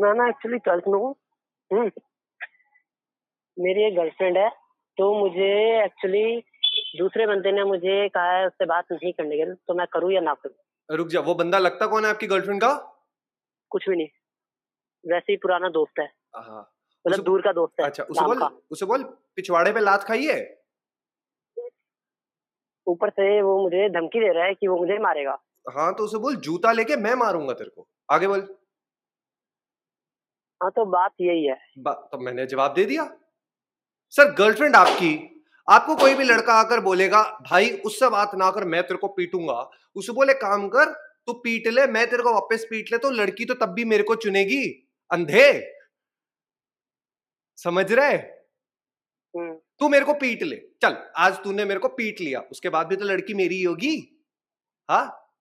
मैं ना actually twelfth में हूँ हम्म। मेरी एक गर्लफ्रेंड है तो मुझे एक्चुअली दूसरे बंदे ने मुझे कहा है उससे बात नहीं करने के लिए तो मैं करूँ या ना करूँ? रुक जा वो बंदा लगता कौन है आपकी गर्लफ्रेंड का? कुछ भी नहीं। वैसे ही पुराना दोस्त है। हाँ मतलब दूर का दोस्त है अच्छा उसे बोल उसे बोल पिछवाड़े पे लात खाई है? ऊपर से वो मुझे धमकी दे रहा है कि वो मुझे मारेगा। हाँ तो उसे बोल जूता लेके मैं मारूँगा तेरे को। आगे बोल। हाँ तो बात यही है। बा- तो मैंने जवाब दे दिया। सर गर्लफ्रेंड आपकी आपको कोई भी लड़का आकर बोलेगा भाई उससे बात ना कर मैं तेरे को पीटूँगा। उसे बोले काम कर तू पीट ले मैं तेरे को वापस पीट ले तो लड़की तो तब भी मेरे को चुनेगी। अंधे। समझ रहे? हम्म, तू मेरे को पीट ले। चल आज तूने मेरे को पीट लिया उसके बाद भी तो लड़की मेरी ही होगी। हाँ?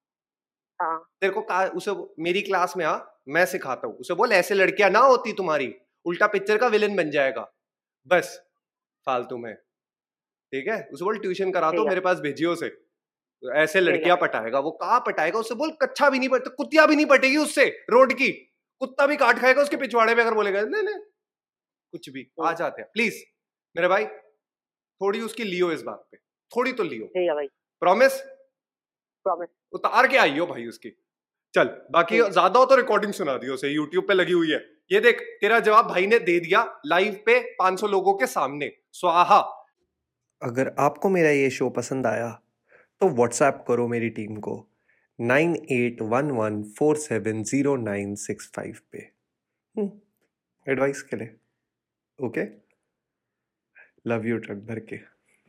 हाँ। तेरे को उसे मेरी क्लास में आ मैं सिखाता हूँ। उसे बोल ऐसे लड़कियाँ ना होती तुम्हारी। उल्टा पिक्चर का विलन बन जाएगा। बस फालतू में। ठीक है? उसे बोल ट्यूशन करा तो मेरे पास भेजियो उसे। ऐसे लड़कियाँ पटाएगा। वो कहा पटाएगा? उसे बोल कच्चा भी नहीं पट कुत्तिया भी नहीं पटेगी उससे रोड की। कुत्ता भी काट खाएगा उसके पिछवाड़े में अगर बोलेगा। नहीं नहीं। कुछ भी। आ। जाते हैं। प्लीज़ मेरे भाई थोड़ी उसकी लियो इस बात पे। थोड़ी तो लियो। प्रॉमिस प्रॉमिस उतार के आई हो भाई उसकी। चल बाकी ठीक ज़्यादा हो तो रिकॉर्डिंग सुना दियो उसे यूट्यूब पे लगी हुई है। ये देख तेरा जवाब भाई ने दे दिया लाइव पे 500 लोगों के सामने। स्वाहा। अगर आपको मेरा ये शो पसंद आया तो व्हाट्सएप करो मेरी टीम को nine eight one one four seven zero nine six five पे। एडवाइस के लिए ओके लव यू ट्रक भर के।